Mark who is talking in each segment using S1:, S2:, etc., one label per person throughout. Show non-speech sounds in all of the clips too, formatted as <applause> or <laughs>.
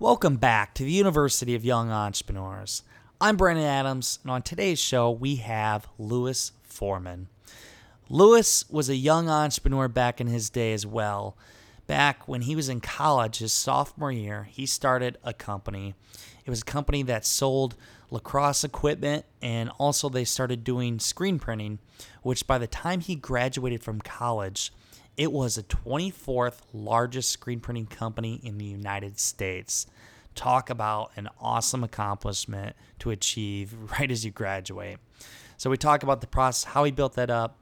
S1: Welcome back to the University of Young Entrepreneurs. I'm Brandon Adams, and on today's show, we have Louis Foreman. Louis was a young entrepreneur back in his day as well. Back when he was in college, his sophomore year, he started a company. It was a company that sold lacrosse equipment and also they started doing screen printing, which by the time he graduated from college, it was the 24th largest screen printing company in the United States. Talk about an awesome accomplishment to achieve <laughs> right as you graduate. So, we talk about the process, how he built that up,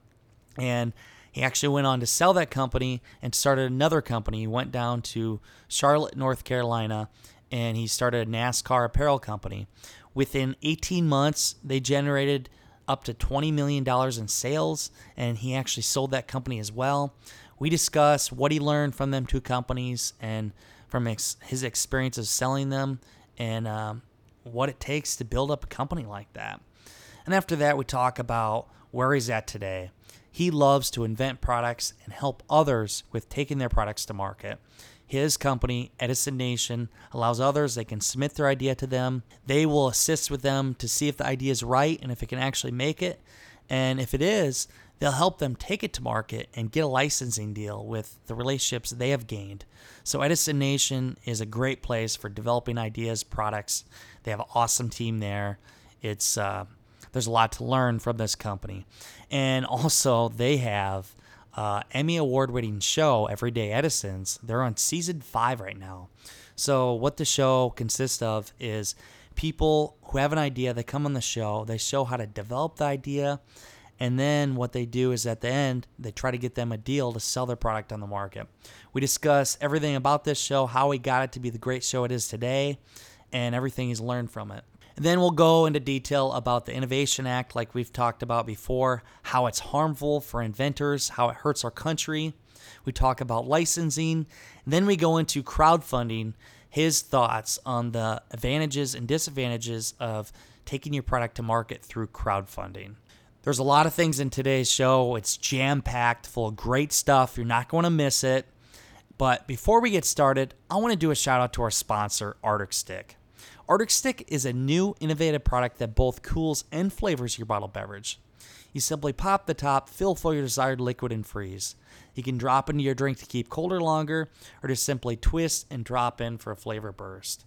S1: and he actually went on to sell that company and started another company. He went down to Charlotte, North Carolina, and he started a NASCAR apparel company. Within 18 months, they generated up to $20 million in sales, and he actually sold that company as well. We discuss what he learned from them two companies and from ex- his experiences selling them and um, what it takes to build up a company like that. And after that, we talk about where he's at today. He loves to invent products and help others with taking their products to market. His company, Edison Nation, allows others, they can submit their idea to them. They will assist with them to see if the idea is right and if it can actually make it. And if it is, they'll help them take it to market and get a licensing deal with the relationships they have gained. So, Edison Nation is a great place for developing ideas, products. They have an awesome team there. It's uh, there's a lot to learn from this company, and <laughs> also they have uh, Emmy award winning show Everyday Edisons. They're on season five right now. So, what the show consists of is people who have an idea, they come on the show, they show how to develop the idea and then what they do is at the end, they try to get them a deal to sell their product on the market. We discuss everything about this show, how we got it to be the great show it is today, and everything he's learned from it. And then we'll go into detail about the Innovation Act, like we've talked about before, how it's harmful for inventors, how it hurts our country. We talk about licensing. Then we go into crowdfunding, his thoughts on the advantages and disadvantages of taking your product to market through crowdfunding. There's a lot of things in today's show. It's jam packed, full of great stuff. You're not going to miss it. But before we get started, I want to do a shout out to our sponsor, Arctic Stick. Arctic Stick is a new innovative product that both cools and flavors your bottled beverage. You simply pop the top, fill full your desired liquid, and freeze. You can drop into your drink to keep colder longer, or just simply twist and drop in for a flavor burst.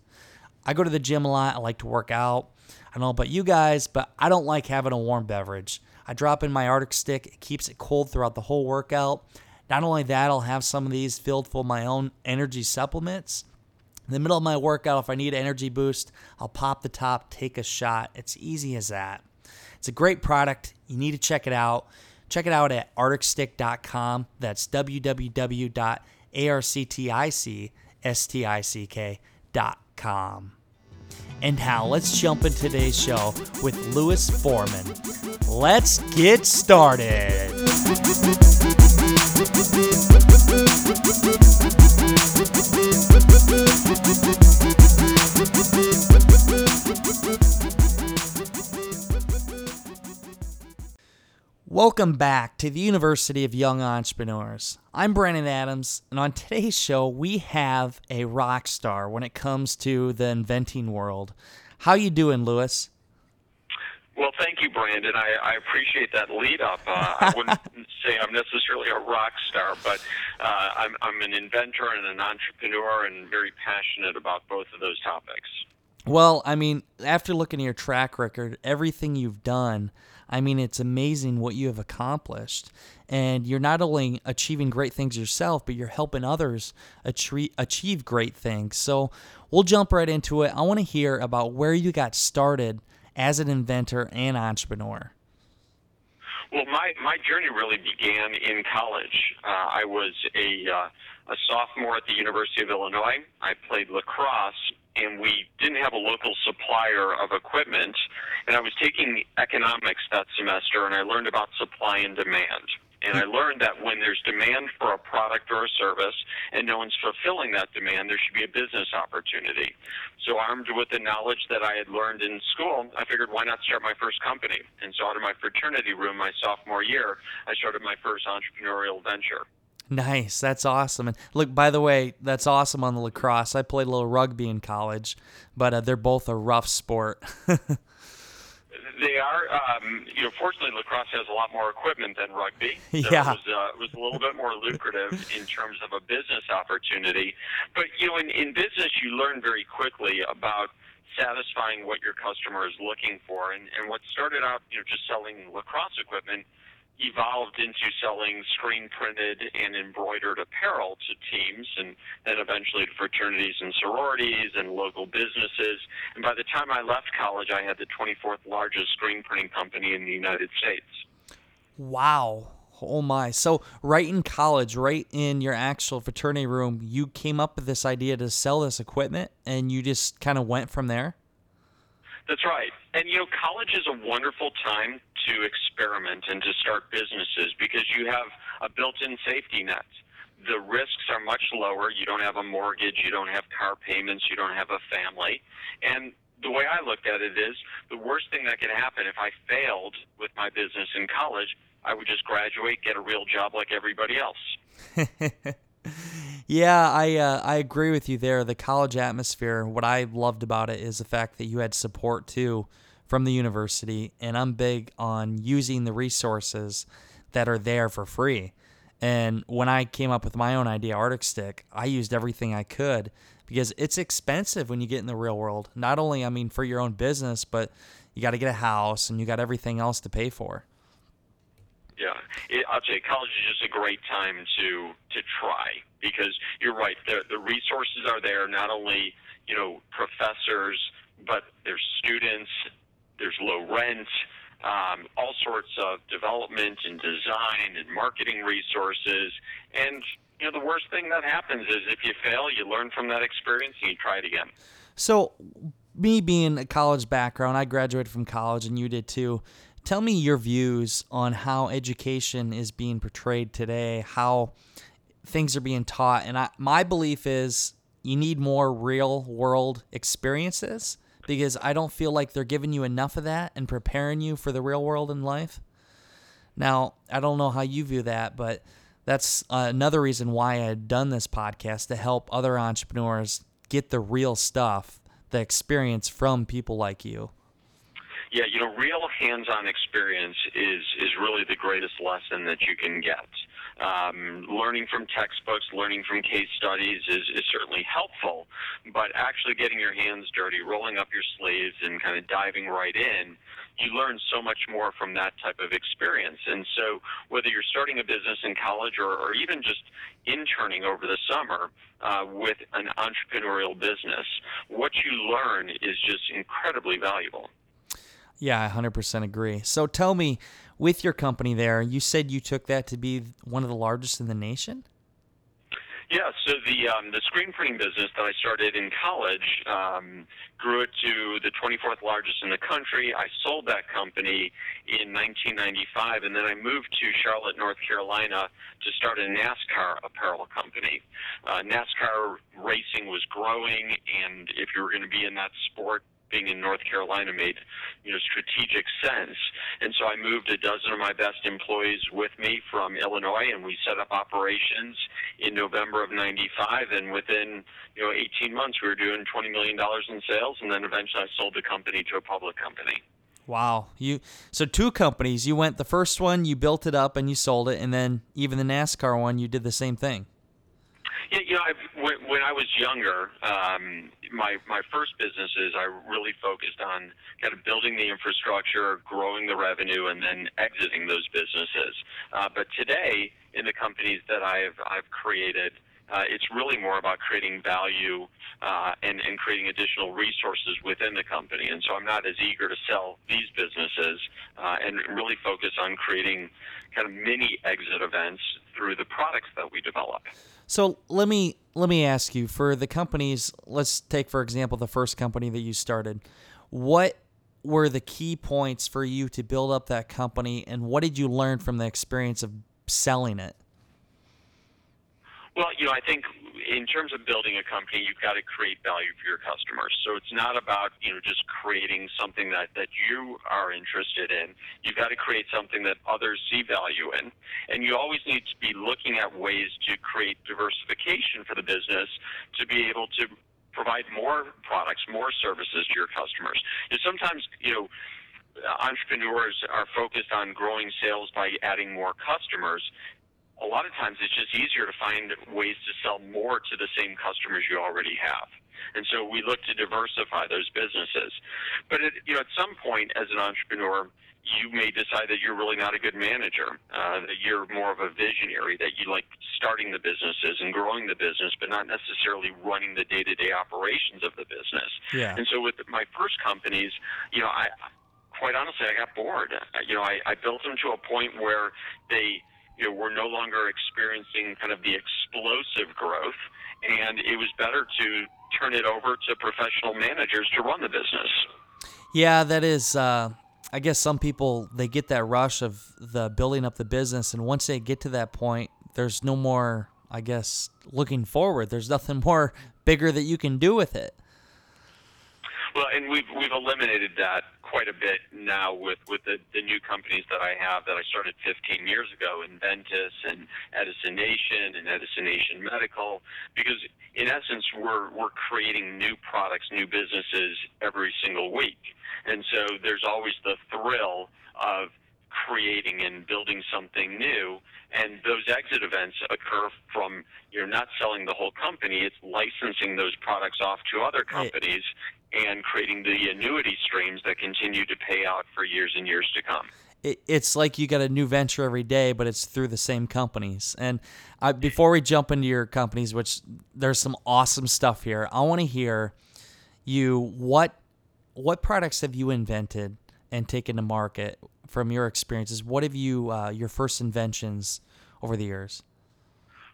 S1: I go to the gym a lot. I like to work out. I don't know about you guys, but I don't like having a warm beverage. I drop in my Arctic Stick, it keeps it cold throughout the whole workout. Not only that, I'll have some of these filled full of my own energy supplements. In the middle of my workout, if I need an energy boost, I'll pop the top, take a shot. It's easy as that. It's a great product. You need to check it out. Check it out at arcticstick.com. That's www.arcticstick.com. And now let's jump into today's show with Louis Foreman. Let's get started. Welcome back to the University of Young Entrepreneurs. I'm Brandon Adams, and on today's show, we have a rock star when it comes to the inventing world. How you doing, Louis?
S2: Well, thank you, Brandon. I, I appreciate that lead up. Uh, I <laughs> wouldn't say I'm necessarily a rock star, but uh, I'm, I'm an inventor and an entrepreneur and very passionate about both of those topics.
S1: Well, I mean, after looking at your track record, everything you've done, I mean, it's amazing what you have accomplished. And you're not only achieving great things yourself, but you're helping others achieve great things. So we'll jump right into it. I want to hear about where you got started as an inventor and entrepreneur.
S2: Well, my, my journey really began in college. Uh, I was a, uh, a sophomore at the University of Illinois. I played lacrosse, and we didn't have a local supplier of equipment, and I was taking economics that semester, and I learned about supply and demand. And I learned that when there's demand for a product or a service and no one's fulfilling that demand, there should be a business opportunity. So, armed with the knowledge that I had learned in school, I figured why not start my first company? And so, out of my fraternity room my sophomore year, I started my first entrepreneurial venture.
S1: Nice. That's awesome. And look, by the way, that's awesome on the lacrosse. I played a little rugby in college, but uh, they're both a rough sport. <laughs>
S2: they are. Um, you know, fortunately, lacrosse has a lot more equipment than rugby.
S1: So yeah.
S2: It was, uh, it was a little bit more lucrative in terms of a business opportunity. But, you know, in, in business, you learn very quickly about satisfying what your customer is looking for. And, and what started out, you know, just selling lacrosse equipment – evolved into selling screen printed and embroidered apparel to teams and then eventually to fraternities and sororities and local businesses. And by the time I left college, I had the 24th largest screen printing company in the United States.
S1: Wow. Oh my. So, right in college, right in your actual fraternity room, you came up with this idea to sell this equipment and you just kind of went from there?
S2: That's right. And you know, college is a wonderful time to experiment and to start businesses because you have a built-in safety net. The risks are much lower. You don't have a mortgage, you don't have car payments, you don't have a family. And the way I looked at it is the worst thing that could happen if I failed with my business in college, I would just graduate, get a real job like everybody else. <laughs>
S1: yeah, I uh, I agree with you there. The college atmosphere, what I loved about it is the fact that you had support too from the university, and I'm big on using the resources that are there for free. And when I came up with my own idea, Arctic Stick, I used everything I could because it's expensive when you get in the real world. Not only, I mean, for your own business, but you got to get a house and you got everything else to pay for.
S2: Yeah, it, I'll you, college is just a great time to to try because you're right. The the resources are there. Not only you know professors, but there's students there's low rent, um, all sorts of development and design and marketing resources. And you know, the worst thing that happens is if you fail, you learn from that experience and you try it again.
S1: So, me being a college background, I graduated from college, and you did too. Tell me your views on how education is being portrayed today, how things are being taught, and I, my belief is you need more real world experiences because I don't feel like they're giving you enough of that and preparing you for the real world in life. Now, I don't know how you view that, but that's another reason why I had done this podcast to help other entrepreneurs get the real stuff, the experience from people like you.
S2: Yeah, you know, real hands-on experience is is really the greatest lesson that you can get. Um, learning from textbooks, learning from case studies is, is certainly helpful, but actually getting your hands dirty, rolling up your sleeves, and kind of diving right in, you learn so much more from that type of experience. And so, whether you're starting a business in college or, or even just interning over the summer uh, with an entrepreneurial business, what you learn is just incredibly valuable.
S1: Yeah, I 100% agree. So tell me, with your company there, you said you took that to be one of the largest in the nation?
S2: Yeah, so the um, the screen printing business that I started in college um, grew it to the 24th largest in the country. I sold that company in 1995, and then I moved to Charlotte, North Carolina, to start a NASCAR apparel company. Uh, NASCAR racing was growing, and if you were going to be in that sport, being in North Carolina made you know strategic sense. And so I moved a dozen of my best employees with me from Illinois, and we set up operations in November of '95. And within you know 18 months, we were doing 20 million dollars in sales, and then eventually I sold the company to a public company.
S1: Wow, you so two companies. You went the first one, you built it up and you sold it, and then even the NASCAR one, you did the same thing.
S2: Yeah, you know, I've, when, when I was younger, um, my my first businesses, I really focused on kind of building the infrastructure, growing the revenue, and then exiting those businesses. Uh, but today, in the companies that I've I've created, Uh, it's really more about creating value uh, and, and creating additional resources within the company. And so I'm not as eager to sell these businesses uh, and really focus on creating kind of mini exit events through the products that we develop.
S1: So let me let me ask you for the companies. Let's take for example the first company that you started. What were the key points for you to build up that company, and what did you learn from the experience of selling it?
S2: Well, you know, I think in terms of building a company, you've got to create value for your customers. So it's not about you know just creating something that that you are interested in. You've got to create something that others see value in, and you always need to be looking at ways to create diversification for the business to be able to provide more products, more services to your customers. And sometimes, you know, entrepreneurs are focused on growing sales by adding more customers. A lot of times it's just easier to find ways to sell more to the same customers you already have. And so we look to diversify those businesses. But at, you know, at some point as an entrepreneur, you may decide that you're really not a good manager, uh, that you're more of a visionary, that you like starting the businesses and growing the business, but not necessarily running the day-to-day operations of the business.
S1: Yeah.
S2: And so with my first companies, you know, I quite honestly I got bored. You know, I, I built them to a point where they, you know, were no longer experiencing kind of the explosive growth, and it was better to turn it over to professional managers to run the business.
S1: Yeah, that is. Uh, I guess some people they get that rush of the building up the business, and once they get to that point, there's no more. I guess looking forward, there's nothing <laughs> more bigger that you can do with it.
S2: Well, and we've we've eliminated that quite a bit now with with the, the new companies that I have that I started 15 years ago, Enventys and Edison Nation and Edison Nation Medical, because in essence we're we're creating new products, new businesses every single week, and so there's always the thrill of creating and building something new. And those exit events occur from you're not selling the whole company, it's licensing those products off to other companies and creating the annuity streams that continue to pay out for years and years to come.
S1: It's like you got a new venture every day, but it's through the same companies. And I, before we jump into your companies, which there's some awesome stuff here, I want to hear you what what products have you invented and taken to market from your experiences? What have you uh, your first inventions over the years?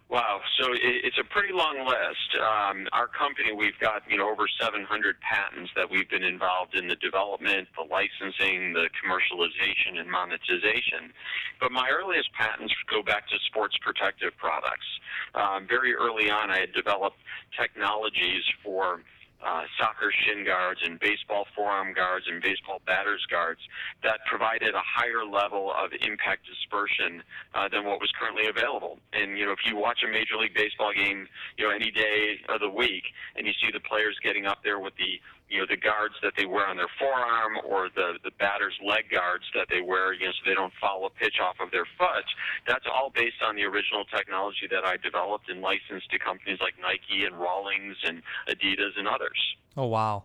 S2: Wow, so it's a pretty long list. Um, our company, we've got you know over 700 patents that we've been involved in the development, the licensing, the commercialization, and monetization. But my earliest patents go back to sports protective products. Um, very early on, I had developed technologies for uh, soccer shin guards and baseball forearm guards and baseball batters guards that provided a higher level of impact dispersion uh, than what was currently available. And you know, if you watch a Major League Baseball game, you know, any day of the week, and you see the players getting up there with the you know the guards that they wear on their forearm or the the batter's leg guards that they wear you know so they don't foul a pitch off of their foot that's all based on the original technology that I developed and licensed to companies like Nike and Rawlings and Adidas and others
S1: Oh wow!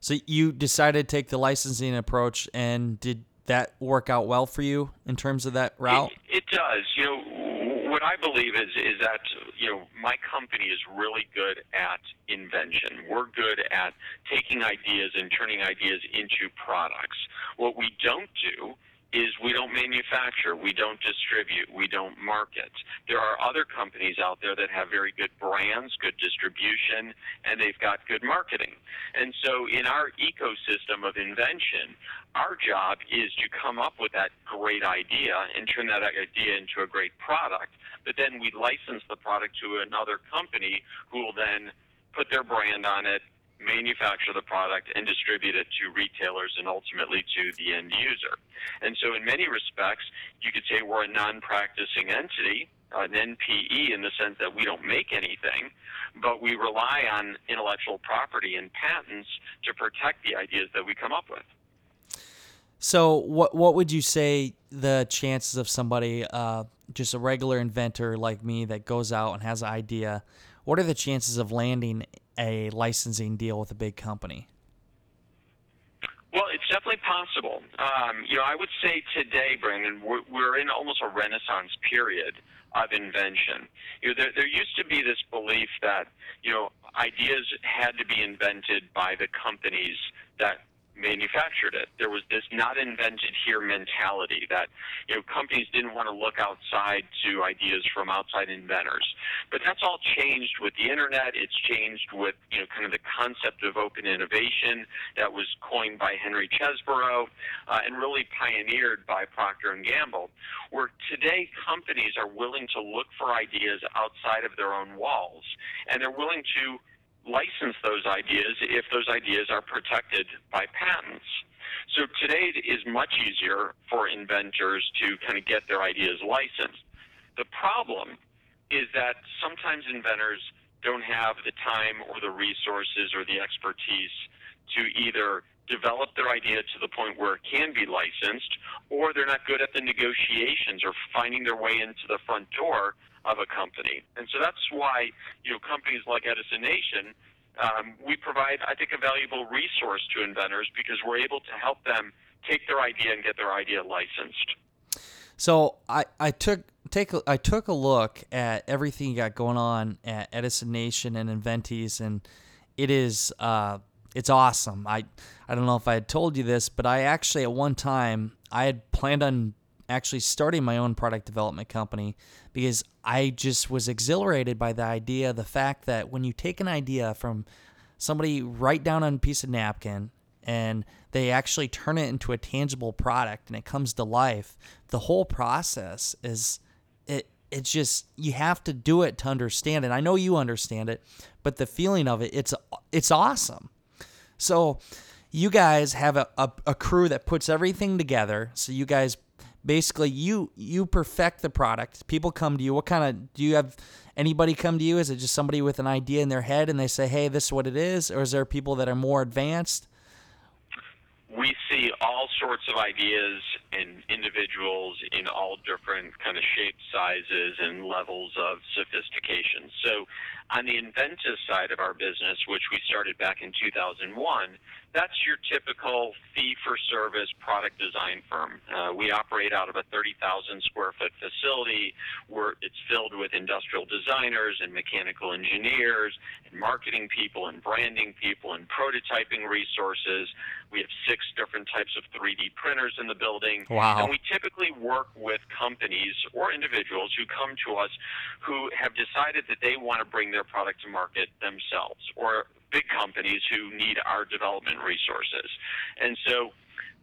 S1: So you decided to take the licensing approach, and did that work out well for you in terms of that route?
S2: It, it does. You know, what I believe is is that you know my company is really good at invention. We're good at taking ideas and turning ideas into products. What we don't do is we don't manufacture, we don't distribute, we don't market. There are other companies out there that have very good brands, good distribution, and they've got good marketing. And so in our ecosystem of invention, our job is to come up with that great idea and turn that idea into a great product, but then we license the product to another company who will then put their brand on it, manufacture the product and distribute it to retailers and ultimately to the end user. And so, in many respects, you could say we're a non practicing entity, an NPE, in the sense that we don't make anything, but we rely on intellectual property and patents to protect the ideas that we come up with.
S1: So, what what would you say the chances of somebody, uh, just a regular inventor like me, that goes out and has an idea? What are the chances of landing a licensing deal with a big company?
S2: Well, it's definitely possible. Um, you know, I would say today, Brandon, we're, we're in almost a renaissance period of invention. You know, there, there used to be this belief that you know ideas had to be invented by the companies that manufactured it. There was this not invented here mentality that you know companies didn't want to look outside to ideas from outside inventors. But that's all changed with the internet. It's changed with you know kind of the concept of open innovation that was coined by Henry Chesbrough uh, and really pioneered by Procter and Gamble. Where today companies are willing to look for ideas outside of their own walls, and they're willing to license those ideas if those ideas are protected by patents. So today it is much easier for inventors to kind of get their ideas licensed. The problem is that sometimes inventors don't have the time or the resources or the expertise to either develop their idea to the point where it can be licensed, or they're not good at the negotiations or finding their way into the front door of a company. And so that's why you know companies like Edison Nation, um, we provide I think a valuable resource to inventors because we're able to help them take their idea and get their idea licensed.
S1: So I, I took take a, I took a look at everything you got going on at Edison Nation and Enventys, and it is uh, it's awesome. I I don't know if I had told you this, but I actually at one time I had planned on actually starting my own product development company because I just was exhilarated by the idea, the fact that when you take an idea from somebody write down on a piece of napkin and they actually turn it into a tangible product and it comes to life, the whole process is it it's just you have to do it to understand it. I know you understand it, but the feeling of it, it's it's awesome. So you guys have a, a, a crew that puts everything together. So you guys basically you you perfect the product. People come to you. What kind of do you have anybody come to you? Is it just somebody with an idea in their head and they say, "Hey, this is what it is," or is there people that are more advanced?
S2: We see all sorts of ideas and individuals in all different kind of shapes, sizes, and levels of sophistication. So, on the inventive side of our business, which we started back in 2001, that's your typical fee for service product design firm. Uh, we operate out of a 30,000 square foot facility where it's filled with industrial designers and mechanical engineers and marketing people and branding people and prototyping resources. We have six different types of 3D printers in the building.
S1: Wow.
S2: And we typically work with companies or individuals who come to us who have decided that they want to bring their product to market themselves or big companies who need our development resources. And so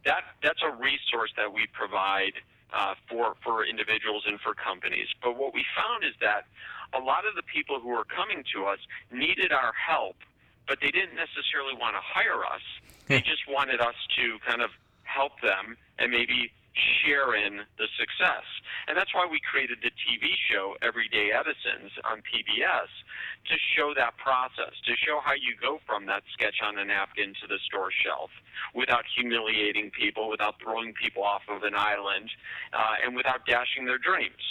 S2: that that's a resource that we provide uh, for for individuals and for companies. But what we found is that a lot of the people who were coming to us needed our help, but they didn't necessarily want to hire us. They <laughs> just wanted us to kind of help them and maybe share in the success. And that's why we created the TV show Everyday Edisons on PBS to show that process, to show how you go from that sketch on a napkin to the store shelf without humiliating people, without throwing people off of an island, uh, and without dashing their dreams.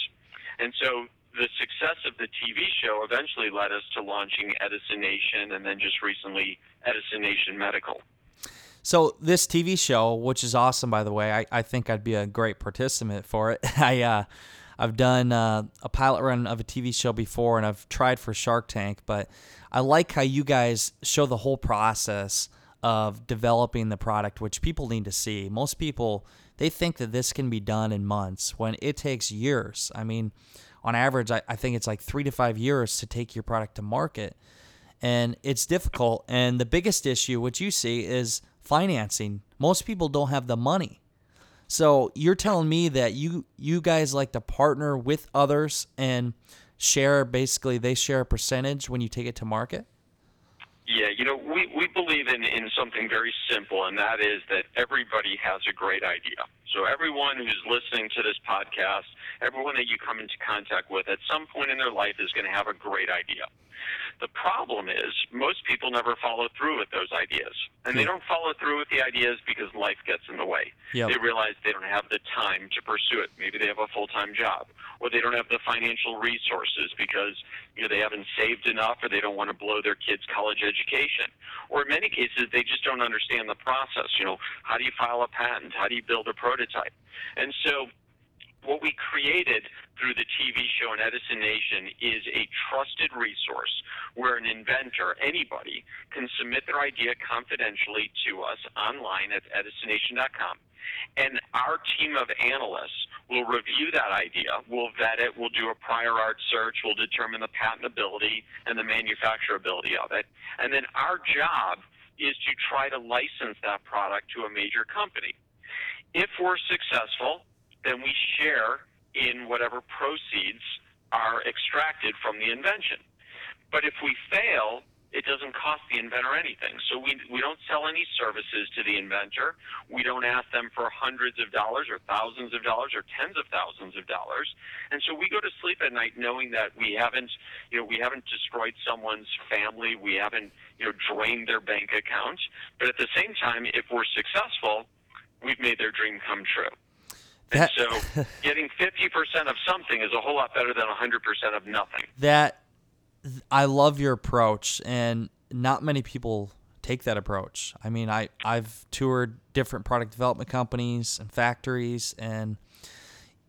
S2: And so the success of the TV show eventually led us to launching Edison Nation and then just recently Edison Nation Medical.
S1: So this TV show, which is awesome, by the way, I, I think I'd be a great participant for it. <laughs> I uh, I've done uh, a pilot run of a TV show before, and I've tried for Shark Tank, but I like how you guys show the whole process of developing the product, which people need to see. Most people they think that this can be done in months when it takes years. I mean, on average, I, I think it's like three to five years to take your product to market, and it's difficult. And the biggest issue, which you see, is financing. Most people don't have the money. So you're telling me that you you guys like to partner with others and share basically they share a percentage when you take it to market?
S2: Yeah, you know, we, we believe in, in something very simple, and that is that everybody has a great idea. So everyone who's listening to this podcast, everyone that you come into contact with at some point in their life is going to have a great idea. The problem is most people never follow through with those ideas. And they hmm. don't follow through with the ideas because life gets in the way.
S1: Yep.
S2: They realize they don't have the time to pursue it. Maybe they have a full-time job or they don't have the financial resources because you know they haven't saved enough or they don't want to blow their kids' college education. Or in many cases they just don't understand the process. You know, how do you file a patent? How do you build a prototype? And so what we created through the TV show and Edison Nation is a trusted resource where an inventor, anybody, can submit their idea confidentially to us online at edisonnation.com. And our team of analysts will review that idea, we'll vet it, we'll do a prior art search, we'll determine the patentability and the manufacturability of it. And then our job is to try to license that product to a major company. If we're successful, then we share in whatever proceeds are extracted from the invention. But if we fail, it doesn't cost the inventor anything. So we, we don't sell any services to the inventor. We don't ask them for hundreds of dollars or thousands of dollars or tens of thousands of dollars. And so we go to sleep at night knowing that we haven't, you know, we haven't destroyed someone's family. We haven't, you know, drained their bank account. But at the same time, if we're successful, we've made their dream come true. And so <laughs> getting 50% of something is a whole lot better than 100% of nothing.
S1: That I love your approach and not many people take that approach. I mean, I I've toured different product development companies and factories and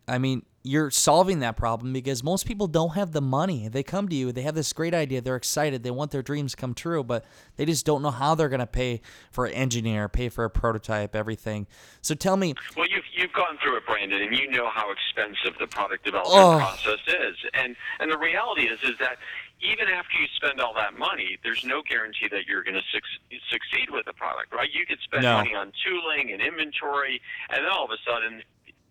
S1: I mean, you're solving that problem because most people don't have the money. They come to you, they have this great idea, they're excited, they want their dreams come true, but they just don't know how they're going to pay for an engineer, pay for a prototype, everything. So tell me.
S2: Well, you've you've gone through it, Brandon, and you know how expensive the product development oh. process is. And and the reality is is that even after you spend all that money, there's no guarantee that you're going to su- succeed with the product, right? You could spend
S1: no.
S2: money on tooling and inventory, and then all of a sudden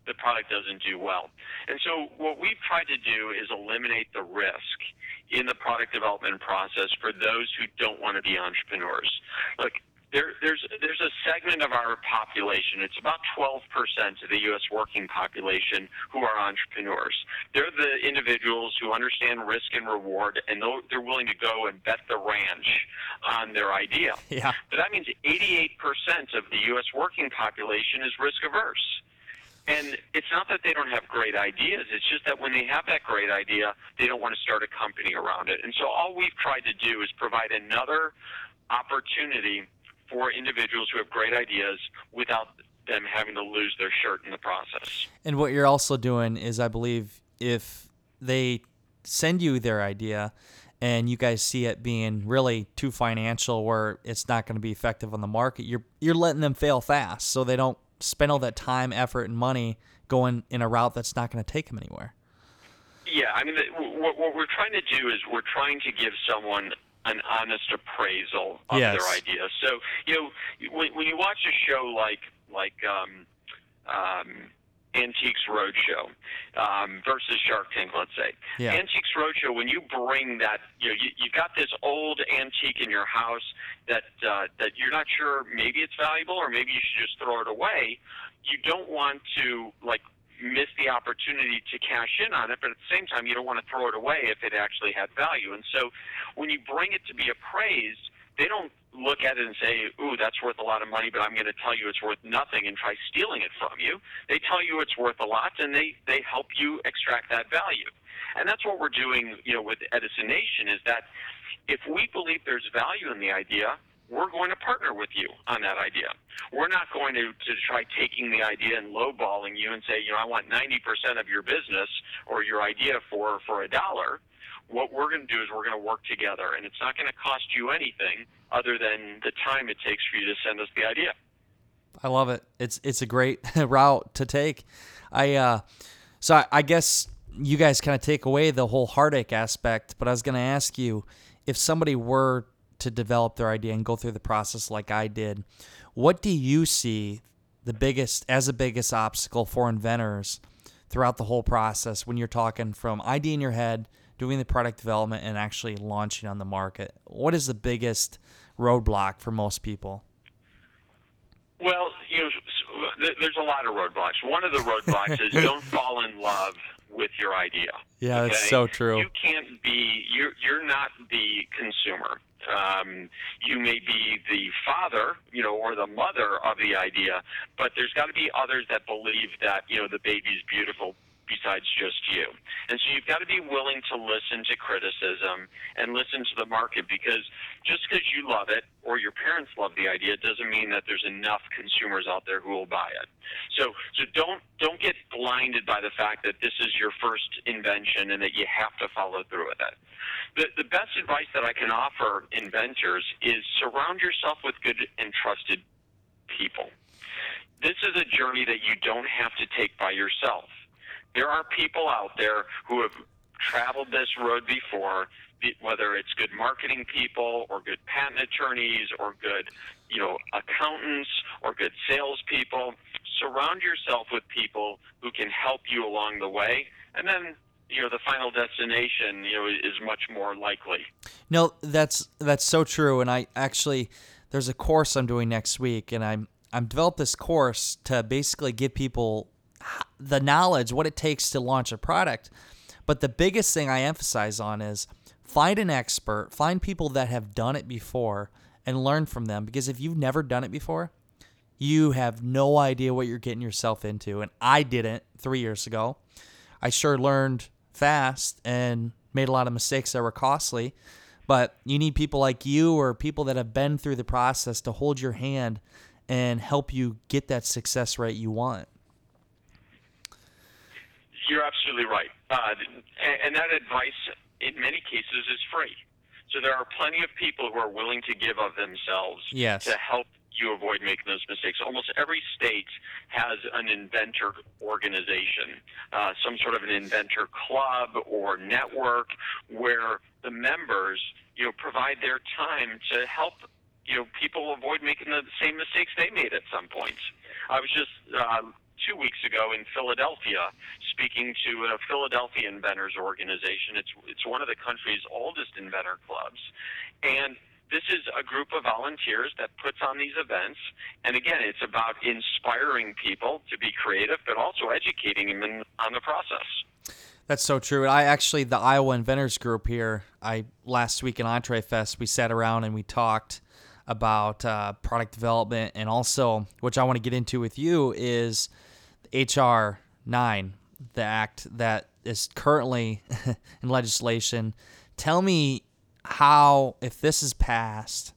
S2: the product doesn't do well. And so what we've tried to do is eliminate the risk in the product development process for those who don't want to be entrepreneurs. Look, there, there's there's a segment of our population. It's about 12% of the U.S. working population who are entrepreneurs. They're the individuals who understand risk and reward, and they're willing to go and bet the ranch on their idea.
S1: Yeah.
S2: But that means 88% of the U.S. working population is risk averse. And it's not that they don't have great ideas, it's just that when they have that great idea, they don't want to start a company around it. And so all we've tried to do is provide another opportunity for individuals who have great ideas without them having to lose their shirt in the process.
S1: And what you're also doing is, I believe, if they send you their idea and you guys see it being really too financial where it's not going to be effective on the market, you're you're letting them fail fast so they don't spend all that time, effort, and money going in a route that's not going to take them anywhere.
S2: Yeah, I mean, what, what we're trying to do is we're trying to give someone an honest appraisal of
S1: yes.
S2: their idea. So, you know, when, when you watch a show like like um, um, Antiques Roadshow um, versus Shark Tank, let's say.
S1: Yeah.
S2: Antiques Roadshow, when you bring that, you know, you, you've got this old antique in your house that uh, that you're not sure maybe it's valuable or maybe you should just throw it away. You don't want to like miss the opportunity to cash in on it, but at the same time, you don't want to throw it away if it actually had value. And so, when you bring it to be appraised, they don't look at it and say, "Ooh, that's worth a lot of money," but I'm going to tell you it's worth nothing and try stealing it from you. They tell you it's worth a lot, and they they help you extract that value. And that's what we're doing, you know, with Edison Nation is that if we believe there's value in the idea, we're going to partner with you on that idea. We're not going to, to try taking the idea and lowballing you and say, you know, I want 90% of your business or your idea for, for a dollar. What we're going to do is we're going to work together, and it's not going to cost you anything other than the time it takes for you to send us the idea.
S1: I love it. It's it's a great <laughs> route to take. I uh, so I, I guess you guys kind of take away the whole heartache aspect, but I was going to ask you if somebody were to develop their idea and go through the process like I did, what do you see the biggest as the biggest obstacle for inventors throughout the whole process when you're talking from idea in your head, doing the product development and actually launching on the market? What is the biggest roadblock for most people?
S2: Well, you know, there's a lot of roadblocks. One of the roadblocks is <laughs> don't fall in love with your idea.
S1: Yeah,
S2: okay?
S1: that's so true.
S2: You can't be. You're you're not the consumer. Um, you may be the father, you know, or the mother of the idea, but there's got to be others that believe that you know the baby's beautiful besides just you. And so you've got to be willing to listen to criticism and listen to the market because just because you love it or your parents love the idea doesn't mean that there's enough consumers out there who will buy it. So so don't don't get blinded by the fact that this is your first invention and that you have to follow through with it. The the best advice that I can offer inventors is surround yourself with good and trusted people. This is a journey that you don't have to take by yourself there are people out there who have traveled this road before, whether it's good marketing people or good patent attorneys or good, you know, accountants or good salespeople. Surround yourself with people who can help you along the way, and then you know the final destination you know is much more likely.
S1: No, that's that's so true, and I actually there's a course I'm doing next week, and I'm I'm developed this course to basically give people the knowledge, what it takes to launch a product. But the biggest thing I emphasize on is find an expert, find people that have done it before and learn from them. Because if you've never done it before, you have no idea what you're getting yourself into. And I didn't three years ago. I sure learned fast and made a lot of mistakes that were costly. But you need people like you or people that have been through the process to hold your hand and help you get that success rate you want.
S2: You're absolutely right. Uh, and that advice, in many cases, is free. So there are plenty of people who are willing to give of themselves
S1: yes.
S2: to help you avoid making those mistakes. Almost every state has an inventor organization, uh, some sort of an inventor club or network where the members, you know, provide their time to help you know people avoid making the same mistakes they made at some point. I was just uh, two weeks ago in Philadelphia, speaking to a Philadelphia Inventors Organization. It's it's one of the country's oldest inventor clubs, and this is a group of volunteers that puts on these events. And again, it's about inspiring people to be creative, but also educating them in, on the process.
S1: That's so true. I actually, the Iowa Inventors Group here, I last week in EntreFest, we sat around and we talked about uh, product development and also, which I want to get into with you, is HR 9, the act that is currently <laughs> in legislation. Tell me how, if this is passed,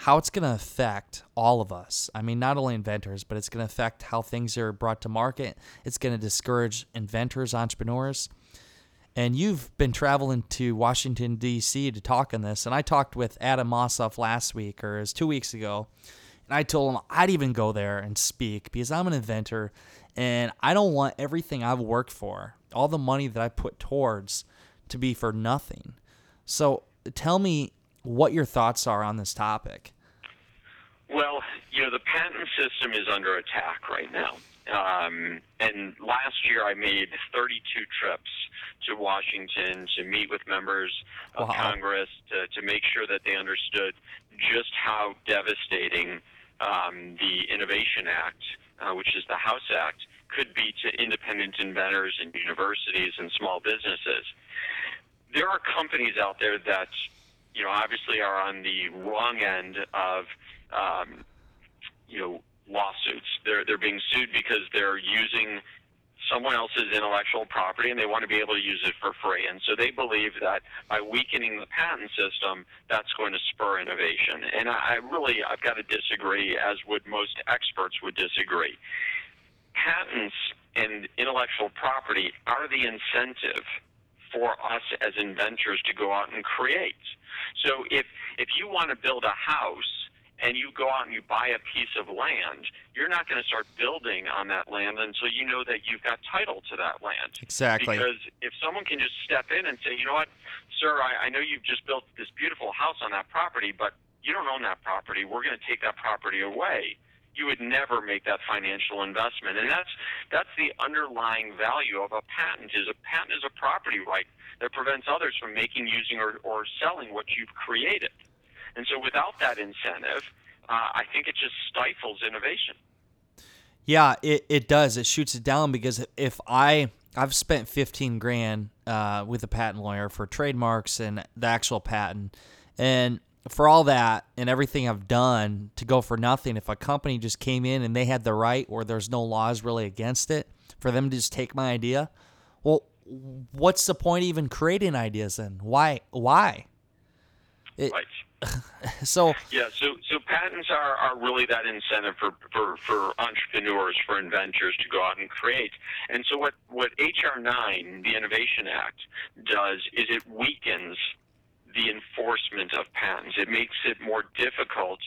S1: how it's going to affect all of us. I mean, not only inventors, but it's going to affect how things are brought to market. It's going to discourage inventors, entrepreneurs. And you've been traveling to Washington, D.C. to talk on this. And I talked with Adam Mossoff last week, or it was two weeks ago. And I told him I'd even go there and speak because I'm an inventor and I don't want everything I've worked for, all the money that I put towards, to be for nothing. So tell me what your thoughts are on this topic.
S2: Well, you know, the patent system is under attack right now. Um, and last year I made 32 trips to Washington to meet with members of wow. Congress to, to make sure that they understood just how devastating um, the Innovation Act, uh, which is the House Act, could be to independent inventors and universities and small businesses. There are companies out there that, you know, obviously are on the wrong end of, um, you know, lawsuits. They're they're being sued because they're using someone else's intellectual property and they want to be able to use it for free. And so they believe that by weakening the patent system, that's going to spur innovation. And I, I really, I've got to disagree, as would most experts would disagree. Patents and intellectual property are the incentive for us as inventors to go out and create. So if if you want to build a house and you go out and you buy a piece of land, you're not going to start building on that land until you know that you've got title to that land.
S1: Exactly.
S2: Because if someone can just step in and say, you know what, sir, I, I know you've just built this beautiful house on that property, but you don't own that property. We're going to take that property away. You would never make that financial investment, and that's that's the underlying value of a patent. Is a patent is a property right that prevents others from making, using, or, or selling what you've created. And so without that incentive, uh, I think it just stifles innovation.
S1: Yeah, it, it does. It shoots it down because if I I've spent fifteen grand uh, with a patent lawyer for trademarks and the actual patent, and for all that and everything I've done to go for nothing, if a company just came in and they had the right or there's no laws really against it, for them to just take my idea, well, what's the point even creating ideas then? Why? Why?
S2: It, right. <laughs>
S1: so
S2: yeah, so so patents are, are really that incentive for, for, for entrepreneurs, for inventors to go out and create. And so what, what HR nine, the Innovation Act, does is it weakens the enforcement of patents. It makes it more difficult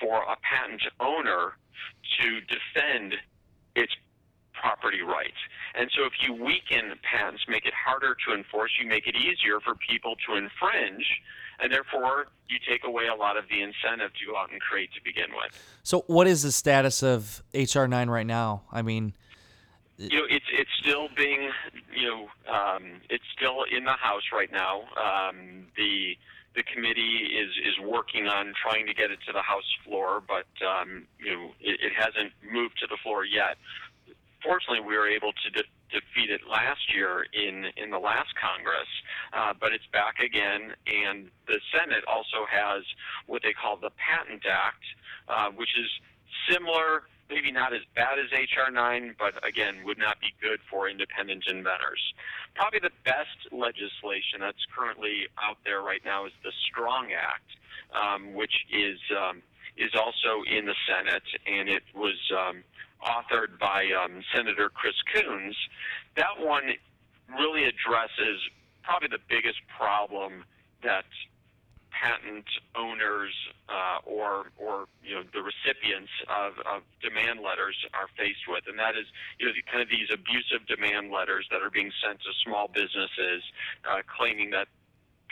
S2: for a patent owner to defend its property rights. And so if you weaken patents, make it harder to enforce, you make it easier for people to infringe, and therefore you take away a lot of the incentive to go out and create to begin with.
S1: So what is the status of HR 9 right now? I mean,
S2: you know, it's it's still being, you know, um, it's still in the House right now. Um, the the committee is is working on trying to get it to the House floor, but um, you know, it, it hasn't moved to the floor yet fortunately, we were able to de- defeat it last year in in the last Congress, uh, but it's back again. And the Senate also has what they call the Patent Act, uh, which is similar, maybe not as bad as HR 9, but again, would not be good for independent inventors. Probably the best legislation that's currently out there right now is the Strong Act, um, which is um, is also in the Senate, and it was um, authored by um, Senator Chris Coons, that one really addresses probably the biggest problem that patent owners uh, or or you know the recipients of, of demand letters are faced with, and that is you know kind of these abusive demand letters that are being sent to small businesses, uh, claiming that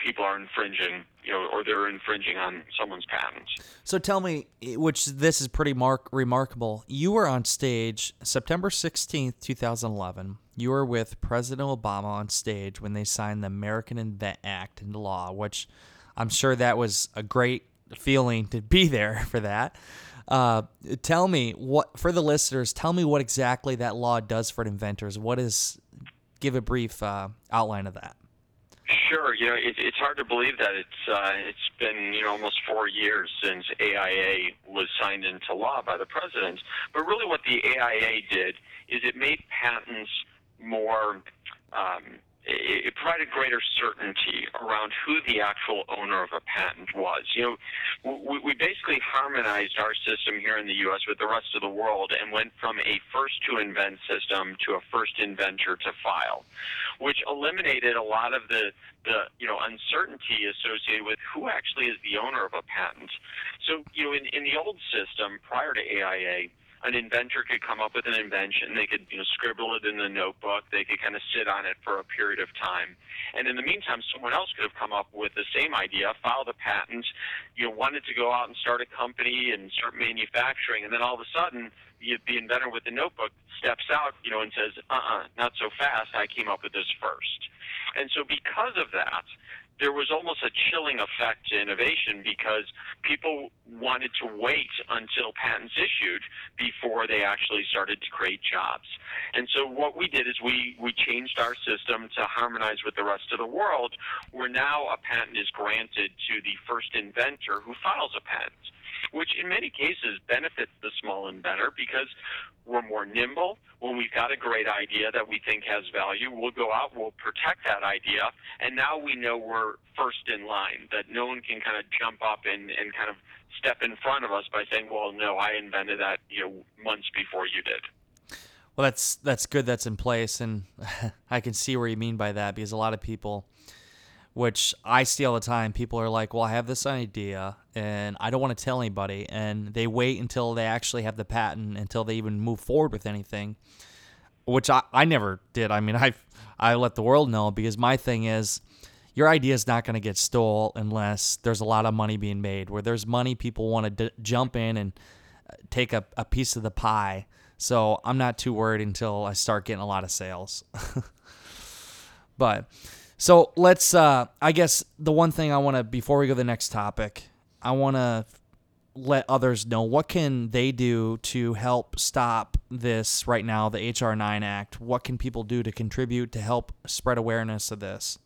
S2: people are infringing, you know, or they're infringing on someone's patents.
S1: So tell me, which this is pretty mark remarkable. You were on stage September 16th, 2011. You were with President Obama on stage when they signed the American Invent Act into law, which I'm sure that was a great feeling to be there <laughs> for that. Uh, tell me what for the listeners. Tell me what exactly that law does for inventors. What is? Give a brief uh, outline of that.
S2: Sure. You know, it, it's hard to believe that it's uh, it's been you know almost four years since AIA was signed into law by the president. But really, what the AIA did is it made patents more um, it provided greater certainty around who the actual owner of a patent was. You know, we, basically harmonized our system here in the U.S. with the rest of the world and went from a first to invent system to a first inventor to file, which eliminated a lot of the, the you know uncertainty associated with who actually is the owner of a patent. So, you know, in, in the old system prior to AIA, an inventor could come up with an invention. They could, you know, scribble it in the notebook. They could kind of sit on it for a period of time. And in the meantime, someone else could have come up with the same idea, filed a patent, you know, wanted to go out and start a company and start manufacturing. And then all of a sudden, the, the inventor with the notebook steps out, you know, and says, uh-uh, not so fast. I came up with this first. And so because of that, there was almost a chilling effect to innovation because people wanted to wait until patents issued before they actually started to create jobs. And so what we did is we, we changed our system to harmonize with the rest of the world, where now a patent is granted to the first inventor who files a patent which in many cases benefits the small inventor because we're more nimble. When we've got a great idea that we think has value, we'll go out, we'll protect that idea, and now we know we're first in line, that no one can kind of jump up and, and kind of step in front of us by saying, well, no, I invented that, you know, months before you did.
S1: Well, that's that's good. That's in place, and <laughs> I can see where you mean by that because a lot of people which I see all the time. People are like, well, I have this idea and I don't want to tell anybody. And they wait until they actually have the patent until they even move forward with anything, which I, I never did. I mean, <laughs> I, I let the world know because my thing is your idea is not going to get stole unless there's a lot of money being made. Where there's money, people want to d- jump in and uh, take a, a piece of the pie. So I'm not too worried until I start getting a lot of sales. <laughs> but so let's. Uh, I guess the one thing I want to before we go to the next topic, I want to let others know? What can they do to help stop this right now, the HR 9 Act? What can people do to contribute to help spread awareness of this?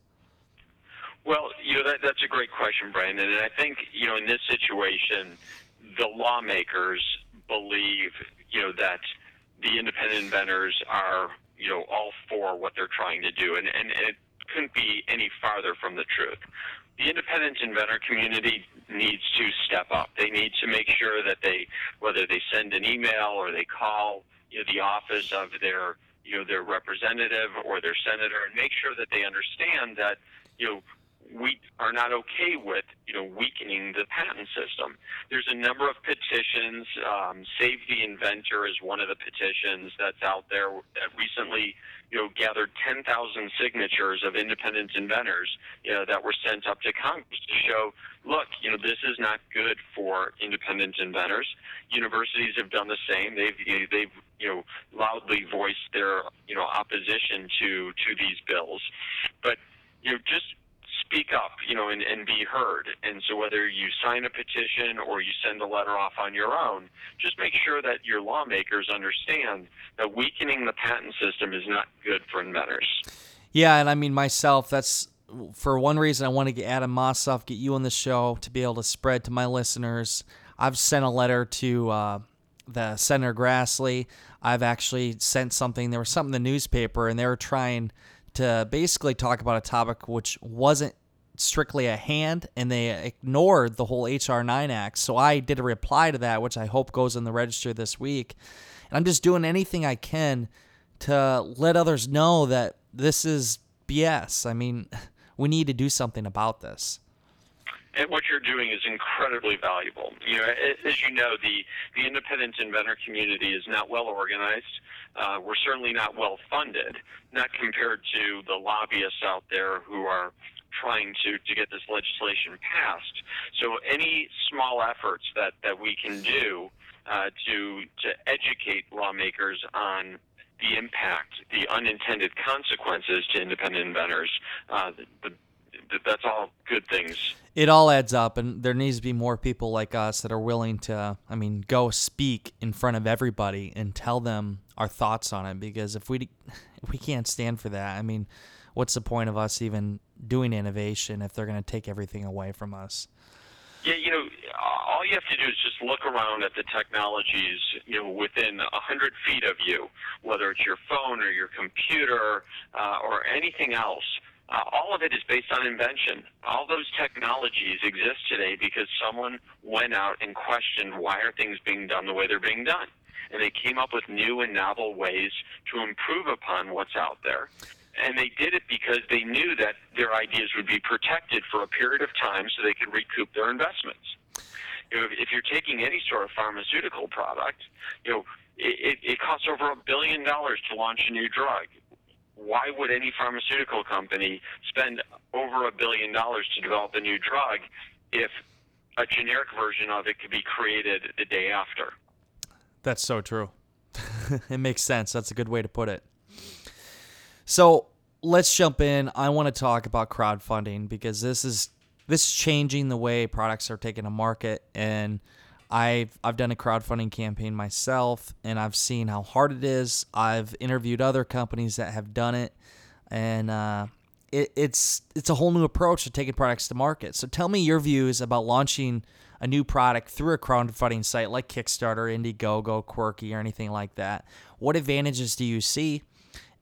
S2: Well, you know, that, that's a great question, Brandon. And I think, you know, in this situation, the lawmakers believe, you know, that the independent inventors are, you know, all for what they're trying to do. And, and it couldn't be any farther from the truth. The independent inventor community needs to step up. They need to make sure that they, whether they send an email or they call you know, the office of their, you know, their representative or their senator, and make sure that they understand that, you know, we are not okay with you know weakening the patent system. There's a number of petitions. Um, Save the Inventor is one of the petitions that's out there that recently you know gathered 10,000 signatures of independent inventors you know, that were sent up to Congress to show, look, you know this is not good for independent inventors. Universities have done the same. They've they've you know loudly voiced their you know opposition to to these bills, but you know just speak up, you know, and, and be heard. And so whether you sign a petition or you send a letter off on your own, just make sure that your lawmakers understand that weakening the patent system is not good for inventors.
S1: Yeah, and I mean myself, that's for one reason I want to get Adam Mossoff, get you on the show to be able to spread to my listeners. I've sent a letter to uh, the Senator Grassley. I've actually sent something. There was something in the newspaper, and they were trying – to basically talk about a topic which wasn't strictly a hand and they ignored the whole HR 9 Act. So I did a reply to that, which I hope goes in the register this week. And I'm just doing anything I can to let others know that this is BS. I mean, <laughs> we need to do something about this.
S2: And what you're doing is incredibly valuable. You know, as you know, the, the independent inventor community is not well organized uh, we're certainly not well funded, not compared to the lobbyists out there who are trying to, to get this legislation passed. So any small efforts that, that we can do uh, to, to educate lawmakers on the impact, the unintended consequences to independent inventors, uh, the, that's all good things.
S1: It all adds up, and there needs to be more people like us that are willing to, I mean, go speak in front of everybody and tell them our thoughts on it. Because if we if <laughs> we can't stand for that, I mean, what's the point of us even doing innovation if they're going to take everything away from us?
S2: Yeah, you know, all you have to do is just look around at the technologies, you know, within a hundred feet of you, whether it's your phone or your computer uh, or anything else uh, all of it is based on invention. All those technologies exist today because someone went out and questioned why are things being done the way they're being done. And they came up with new and novel ways to improve upon what's out there. And they did it because they knew that their ideas would be protected for a period of time so they could recoup their investments. You know, if you're taking any sort of pharmaceutical product, you know, it, it costs over a billion dollars to launch a new drug why would any pharmaceutical company spend over a billion dollars to develop a new drug if a generic version of it could be created the day after?
S1: That's so true. <laughs> it makes sense. That's a good way to put it. So let's jump in. I want to talk about crowdfunding because this is this is changing the way products are taken to market and I've I've done a crowdfunding campaign myself, and I've seen how hard it is. I've interviewed other companies that have done it, and uh, it, it's it's a whole new approach to taking products to market. So tell me your views about launching a new product through a crowdfunding site like Kickstarter, Indiegogo, Quirky, or anything like that. What advantages do you see,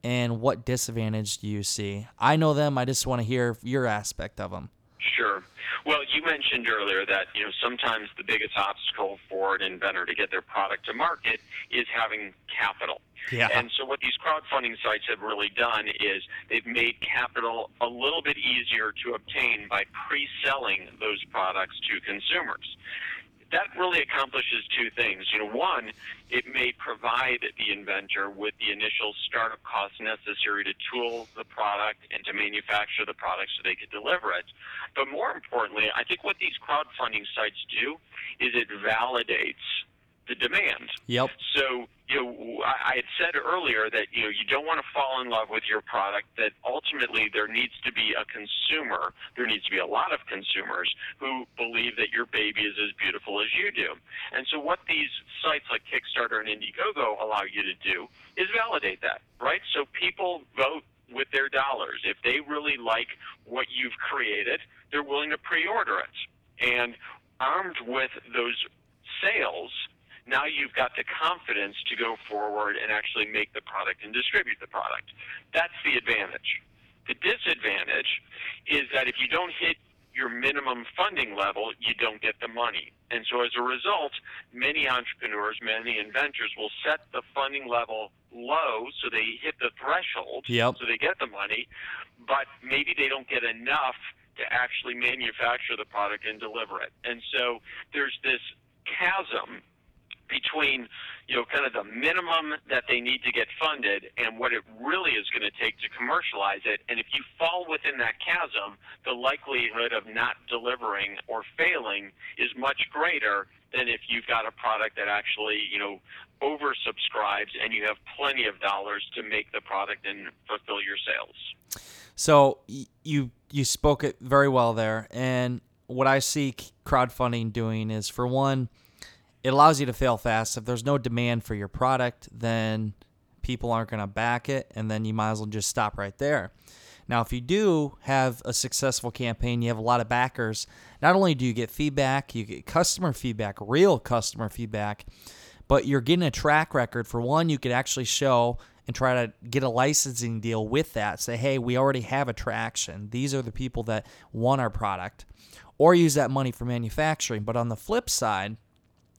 S1: and what disadvantage do you see? I know them. I just want to hear your aspect of them.
S2: Sure. Well, you mentioned earlier that you know sometimes the biggest obstacle for an inventor to get their product to market is having capital.
S1: Yeah.
S2: And so what these crowdfunding sites have really done is they've made capital a little bit easier to obtain by pre-selling those products to consumers that really accomplishes two things. You know, one, it may provide the inventor with the initial startup costs necessary to tool the product and to manufacture the product so they could deliver it. But more importantly, I think what these crowdfunding sites do is it validates the demand.
S1: Yep.
S2: So, you know, I, I had said earlier that, you know, you don't want to fall in love with your product, that ultimately there needs to be a consumer, there needs to be a lot of consumers who believe that your baby is as beautiful as you do. And so what these sites like Kickstarter and Indiegogo allow you to do is validate that, right? So people vote with their dollars. If they really like what you've created, they're willing to pre-order it. And armed with those sales, now you've got the confidence to go forward and actually make the product and distribute the product. That's the advantage. The disadvantage is that if you don't hit your minimum funding level, you don't get the money. And so as a result, many entrepreneurs, many inventors will set the funding level low so they hit the threshold
S1: Yep.
S2: so they get the money, but maybe they don't get enough to actually manufacture the product and deliver it. And so there's this chasm between you know kind of the minimum that they need to get funded and what it really is going to take to commercialize it. And if you fall within that chasm the likelihood of not delivering or failing is much greater than if you've got a product that actually you know oversubscribes and you have plenty of dollars to make the product and fulfill your sales.
S1: So you you spoke it very well there, and what I see crowdfunding doing is for one, it allows you to fail fast. If there's no demand for your product, then people aren't going to back it, and then you might as well just stop right there. Now, if you do have a successful campaign, you have a lot of backers. Not only do you get feedback, you get customer feedback, real customer feedback, but you're getting a track record. For one, you could actually show and try to get a licensing deal with that. Say, hey, we already have a traction. These are the people that want our product. Or use that money for manufacturing. But on the flip side,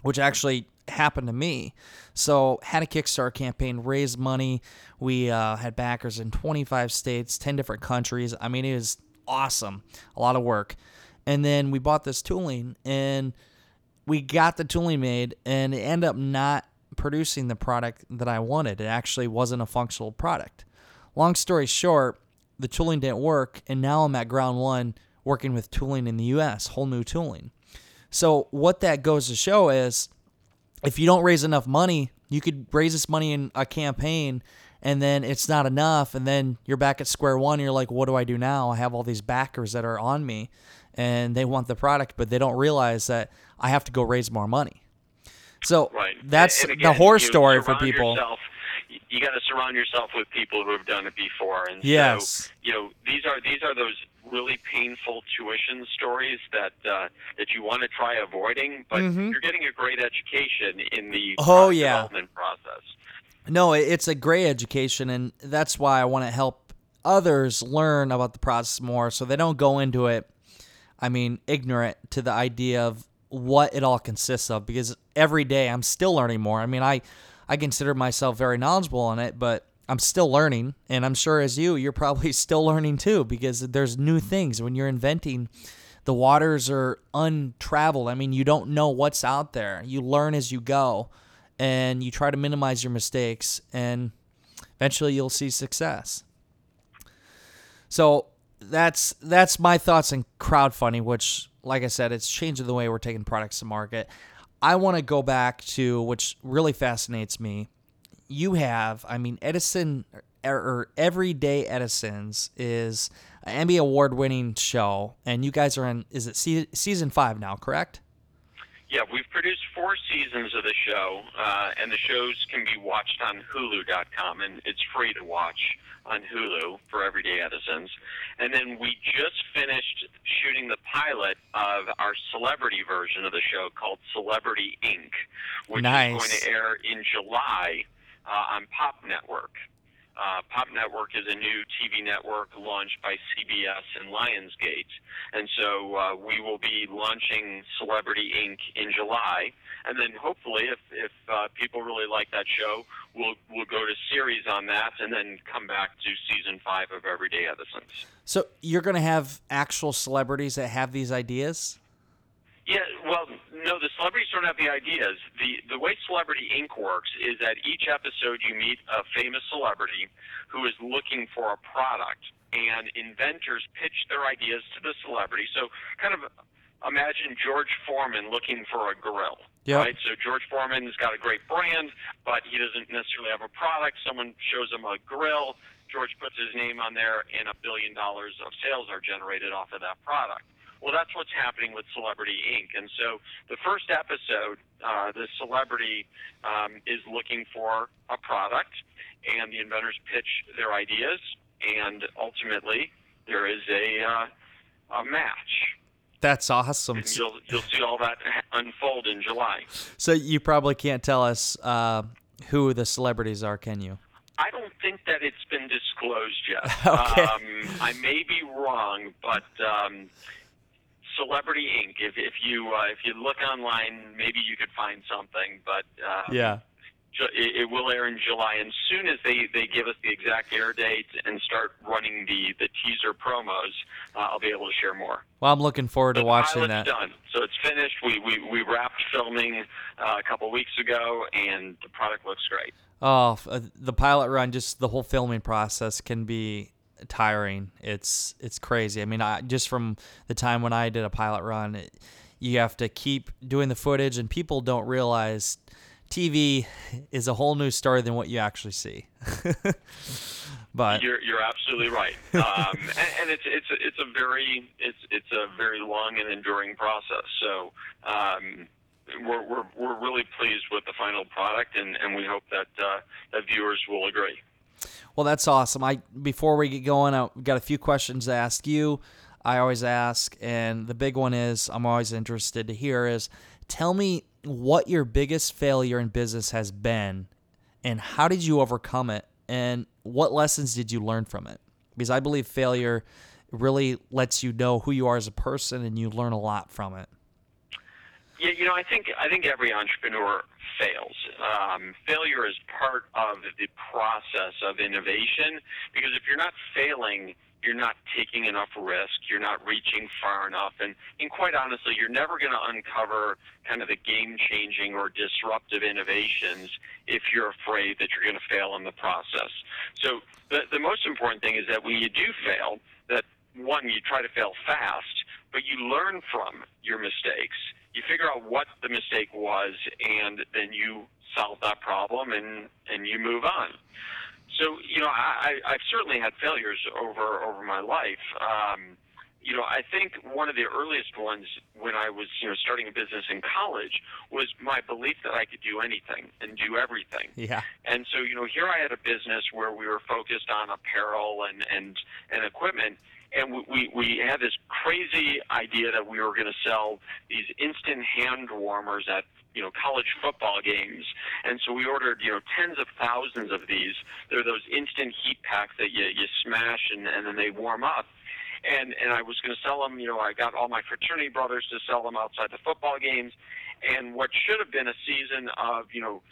S1: which actually happened to me. So had a Kickstarter campaign, raised money. We uh, had backers in 25 states, 10 different countries. I mean, it was awesome, a lot of work. And then we bought this tooling, and we got the tooling made, and it ended up not producing the product that I wanted. It actually wasn't a functional product. Long story short, the tooling didn't work, and now I'm at ground one working with tooling in the US, whole new tooling. So what that goes to show is if you don't raise enough money, you could raise this money in a campaign and then it's not enough and then you're back at square one you're like what do I do now? I have all these backers that are on me and they want the product but they don't realize that I have to go raise more money. So
S2: Right.
S1: that's
S2: And
S1: the
S2: again,
S1: horror story for people.
S2: Yourself, you got to surround yourself with people who have done it before, and
S1: Yes.
S2: so you know these are these are those really painful tuition stories that uh, that you want to try avoiding, but you're getting a great education in the
S1: Mm-hmm. Oh, yeah.
S2: development process.
S1: No, it's a great education, and that's why I want to help others learn about the process more so they don't go into it, I mean, ignorant to the idea of what it all consists of because every day I'm still learning more. I mean, I, I consider myself very knowledgeable on it, but I'm still learning, and I'm sure as you, you're probably <laughs> still learning too because there's new things when you're inventing. The waters are untraveled. I mean, you don't know what's out there. You learn as you go and you try to minimize your mistakes and eventually you'll see success. So that's that's my thoughts on crowdfunding, which like I said, it's changing the way we're taking products to market. I want to go back to which really fascinates me. You have, I mean, Edison or, or Everyday Edison's is an Emmy award winning show, and you guys are in. Is it se- season five now? Correct?
S2: Yeah, we've produced four seasons of the show, uh, and the shows can be watched on Hulu.com, and it's free to watch on Hulu for Everyday Edisons. And then we just finished shooting the pilot of our celebrity version of the show called Celebrity Inc., which
S1: Nice.
S2: is going to air in July uh, on Pop Network. Uh, Pop Network is a new TV network launched by CBS and Lionsgate, and so uh, we will be launching Celebrity Inc. in July, and then hopefully, if if uh, people really like that show, we'll we'll go to series on that, and then come back to season five of Everyday Edisons.
S1: So you're going to have actual celebrities that have these ideas?
S2: Yeah, well, no, the celebrities don't have the ideas. The the way Celebrity Inc. works is that each episode you meet a famous celebrity who is looking for a product, and inventors pitch their ideas to the celebrity. So, kind of imagine George Foreman looking for a grill.
S1: Yep.
S2: Right. So George Foreman's got a great brand, but he doesn't necessarily have a product. Someone shows him a grill. George puts his name on there, and a billion dollars of sales are generated off of that product. Well, that's what's happening with Celebrity Inc. And so the first episode, uh, the celebrity um, is looking for a product, and the inventors pitch their ideas, and ultimately there is a uh, a match.
S1: That's awesome.
S2: And you'll you'll see all that unfold in July.
S1: So you probably can't tell us uh, who the celebrities are, can you?
S2: I don't think that it's been disclosed yet. <laughs>
S1: Okay.
S2: Um, I may be wrong, but um, Celebrity Inc. If if you uh, if you look online, maybe you could find something. But uh,
S1: Yeah.
S2: It, it will air in July, and as soon as they, they give us the exact air date and start running the, the teaser promos, uh, I'll be able to share more.
S1: Well, I'm looking forward to
S2: But
S1: watching
S2: the
S1: that.
S2: pilot's done, so it's finished. We we, we wrapped filming uh, a couple weeks ago, and the product looks great.
S1: Oh, uh, the pilot run, just the whole filming process can be tiring. It's it's crazy. I mean, I just from the time when I did a pilot run, it, you have to keep doing the footage, and people don't realize TV is a whole new story than what you actually see. <laughs> but
S2: You're you're absolutely right, <laughs> um, and, and it's it's a- it's a very it's it's a very long and enduring process. So. Um, we're, we're, we're really pleased with the final product, and, and we hope that uh, that viewers will agree.
S1: Well, that's awesome. I before we get going, I've got a few questions to ask you. I always ask, and the big one is I'm always interested to hear is tell me what your biggest failure in business has been, and how did you overcome it, and what lessons did you learn from it? Because I believe failure really lets you know who you are as a person, and you learn a lot from it.
S2: Yeah, you know, I think I think every entrepreneur fails. Um, failure is part of the process of innovation because if you're not failing, you're not taking enough risk, you're not reaching far enough, and, and quite honestly, you're never going to uncover kind of the game-changing or disruptive innovations if you're afraid that you're going to fail in the process. So the the most important thing is that when you do fail, that one you try to fail fast, but you learn from your mistakes you figure out what the mistake was, and then you solve that problem and and you move on. So you know, I, I've certainly had failures over over my life. Um, you know, I think one of the earliest ones when I was you know starting a business in college was my belief that I could do anything and do everything.
S1: Yeah.
S2: And so, you know, here I had a business where we were focused on apparel and and and equipment, and we we, had this crazy idea that we were going to sell these instant hand warmers at you know college football games, and so we ordered you know tens of thousands of these. They're those instant heat packs that you you smash and and then they warm up and and I was going to sell them. You know, I got all my fraternity brothers to sell them outside the football games, and what should have been a season of you know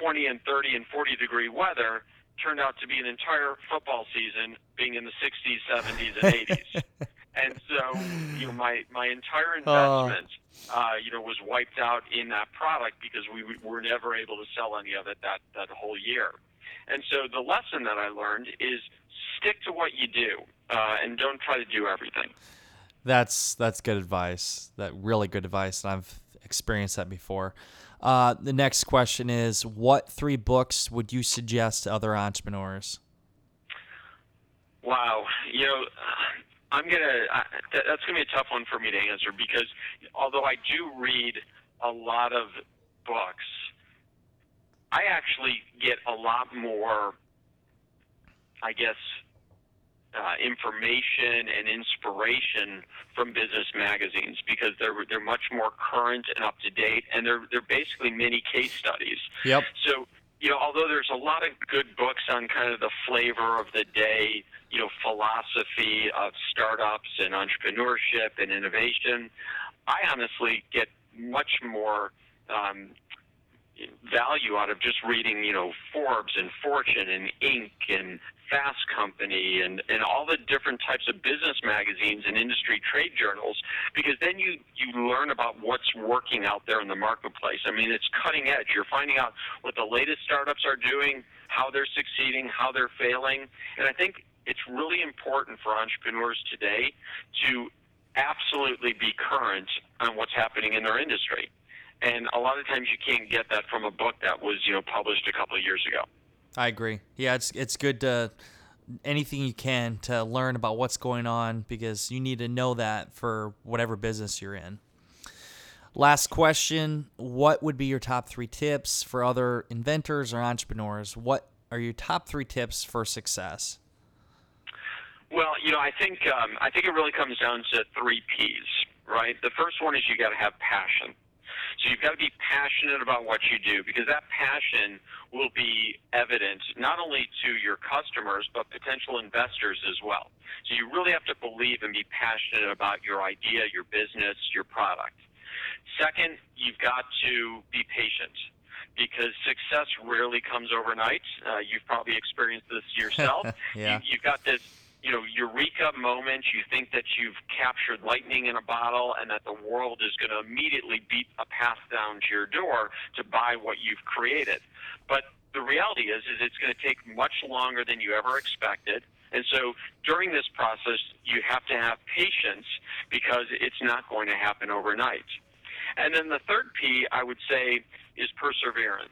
S2: 20 and 30 and 40 degree weather turned out to be an entire football season being in the 60s, 70s, and <laughs> 80s. and so, you know, my my entire investment, uh, you know, was wiped out in that product because we were never able to sell any of it that that whole year. And so, the lesson that I learned is stick to what you do uh, and don't try to do everything.
S1: That's that's good advice. That really good advice, and I've experienced that before. Uh, the next question is, what three books would you suggest to other entrepreneurs?
S2: Wow, you know, I'm gonna. I, that, that's gonna be a tough one for me to answer because although I do read a lot of books, I actually get a lot more. I guess uh, information and inspiration from business magazines because they're they're much more current and up to date, and they're they're basically mini case studies.
S1: Yep.
S2: So you know, although there's a lot of good books on kind of the flavor of the day, you know, philosophy of startups and entrepreneurship and innovation, I honestly get much more. Um, value out of just reading, you know, Forbes and Fortune and Inc. and Fast Company and, and all the different types of business magazines and industry trade journals because then you, you learn about what's working out there in the marketplace. I mean, it's cutting edge. You're finding out what the latest startups are doing, how they're succeeding, how they're failing. And I think it's really important for entrepreneurs today to absolutely be current on what's happening in their industry. And a lot of times you can't get that from a book that was you know published a couple of years ago.
S1: I agree. Yeah, it's it's good to anything you can to learn about what's going on because you need to know that for whatever business you're in. Last question What would be your top three tips for other inventors or entrepreneurs? What are your top three tips for success?
S2: Well, you know, I think um, I think it really comes down to three P's, right? The first one is you got to have passion. So you've got to be passionate about what you do because that passion will be evident not only to your customers but potential investors as well. So you really have to believe and be passionate about your idea, your business, your product. Second, you've got to be patient because success rarely comes overnight. Uh, you've probably experienced this yourself. <laughs>
S1: yeah.
S2: you, you've got this you know, eureka moment. You think that you've captured lightning in a bottle and that the world is going to immediately beat a path down to your door to buy what you've created. But the reality is, is it's going to take much longer than you ever expected. And so during this process, you have to have patience because it's not going to happen overnight. And then the third P, I would say, is perseverance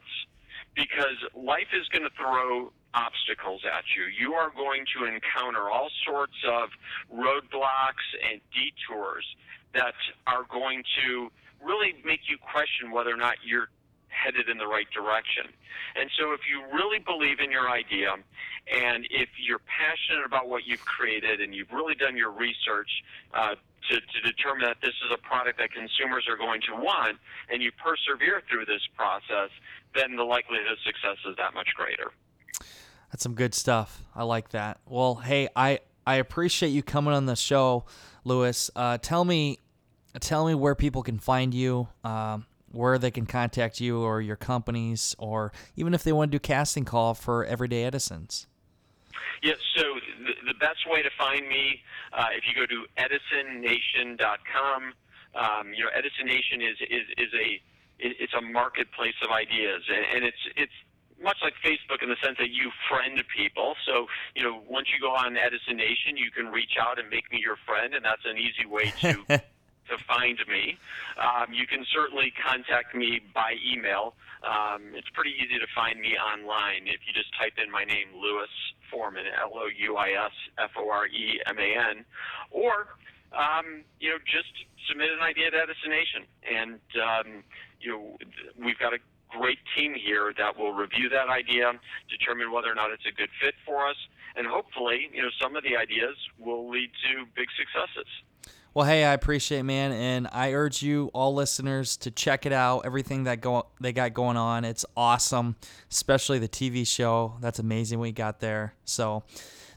S2: because life is going to throw obstacles at you. You are going to encounter all sorts of roadblocks and detours that are going to really make you question whether or not you're headed in the right direction. And so, if you really believe in your idea, and if you're passionate about what you've created, and you've really done your research uh, to, to determine that this is a product that consumers are going to want, and you persevere through this process, then the likelihood of success is that much greater.
S1: That's some good stuff. I like that. Well, hey, I I appreciate you coming on the show, Louis. Uh, tell me, tell me where people can find you, um, where they can contact you or your companies, or even if they want to do casting call for Everyday Edisons.
S2: Yeah, so the, the best way to find me, uh, if you go to edisonnation.com, um, you know, Edison Nation is, is, is a it's a marketplace of ideas, and, and it's it's much like Facebook in the sense that you friend people. So, you know, once you go on Edison Nation, you can reach out and make me your friend, and that's an easy way to <laughs> to find me. Um, you can certainly contact me by email. Um, it's pretty easy to find me online if you just type in my name, Louis Foreman, L O U I S F O R E M A N, or um, you know, just submit an idea to Edison Nation, and um, you know, we've got a great team here that will review that idea, determine whether or not it's a good fit for us, and hopefully, you know, some of the ideas will lead to big successes.
S1: Well, hey, I appreciate, it, man, and I urge you, all listeners, to check it out. Everything that go they got going on, it's awesome. Especially the TV show. That's amazing We got there. So,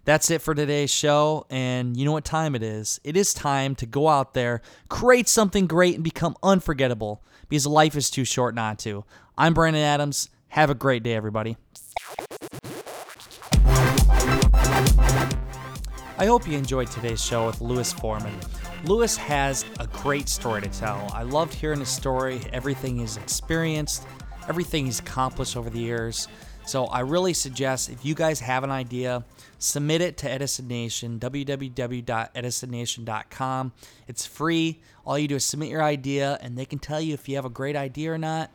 S1: that's it for today's show. And you know what time it is? It is time to go out there, create something great, and become unforgettable because life is too short not to. I'm Brandon Adams. Have a great day, everybody. I hope you enjoyed today's show with Louis Foreman. Louis has a great story to tell. I loved hearing his story, everything he's experienced, everything he's accomplished over the years. So I really suggest if you guys have an idea, submit it to Edison Nation, www.edisonnation.com. It's free. All you do is submit your idea, and they can tell you if you have a great idea or not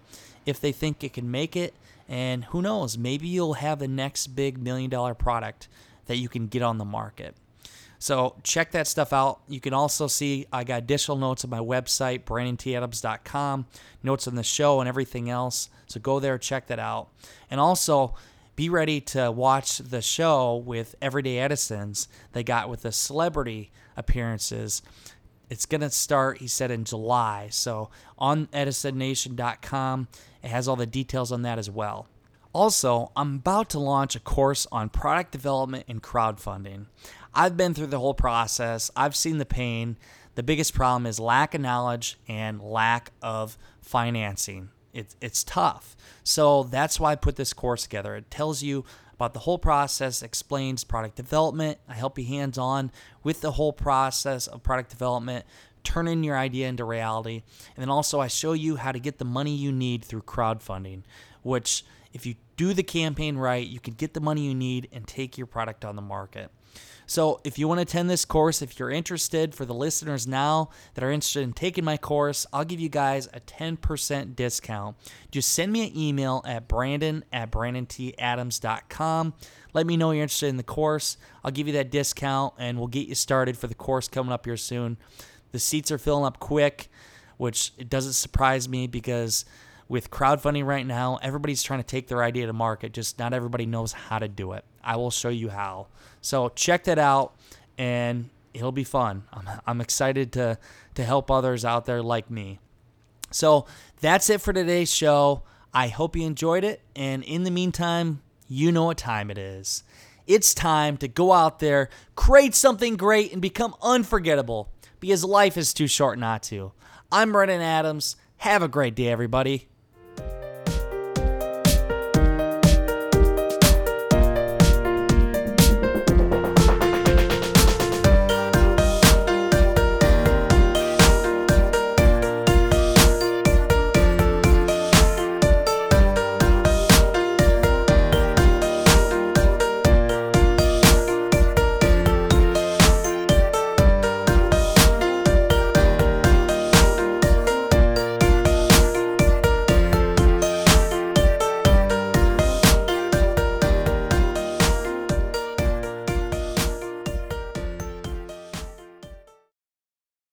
S1: if they think it can make it. And who knows, maybe you'll have the next big million dollar product that you can get on the market. So check that stuff out. You can also see I got additional notes on my website, brandonTadams.com, notes on the show and everything else. So go there, check that out. And also be ready to watch the show with Everyday Edisons they got with the celebrity appearances it's going to start, he said, in July. So on edisonnation.com, it has all the details on that as well. Also, I'm about to launch a course on product development and crowdfunding. I've been through the whole process, I've seen the pain. The biggest problem is lack of knowledge and lack of financing. It, it's tough. So that's why I put this course together. It tells you about the whole process, explains product development. I help you hands on with the whole process of product development, turning your idea into reality. And then also, I show you how to get the money you need through crowdfunding. which, if you do the campaign right, you can get the money you need and take your product on the market. So, if you want to attend this course, if you're interested, for the listeners now that are interested in taking my course, I'll give you guys a 10% discount. Just send me an email at brandon at brandonTadams.com. Let me know you're interested in the course. I'll give you that discount and we'll get you started for the course coming up here soon. The seats are filling up quick, which it doesn't surprise me because with crowdfunding right now, everybody's trying to take their idea to market. Just not everybody knows how to do it. I will show you how. So check that out, and it'll be fun. I'm, I'm excited to to help others out there like me. So that's it for today's show. I hope you enjoyed it, and in the meantime, you know what time it is. It's time to go out there, create something great, and become unforgettable because life is too short not to. I'm Brandon Adams. Have a great day, everybody.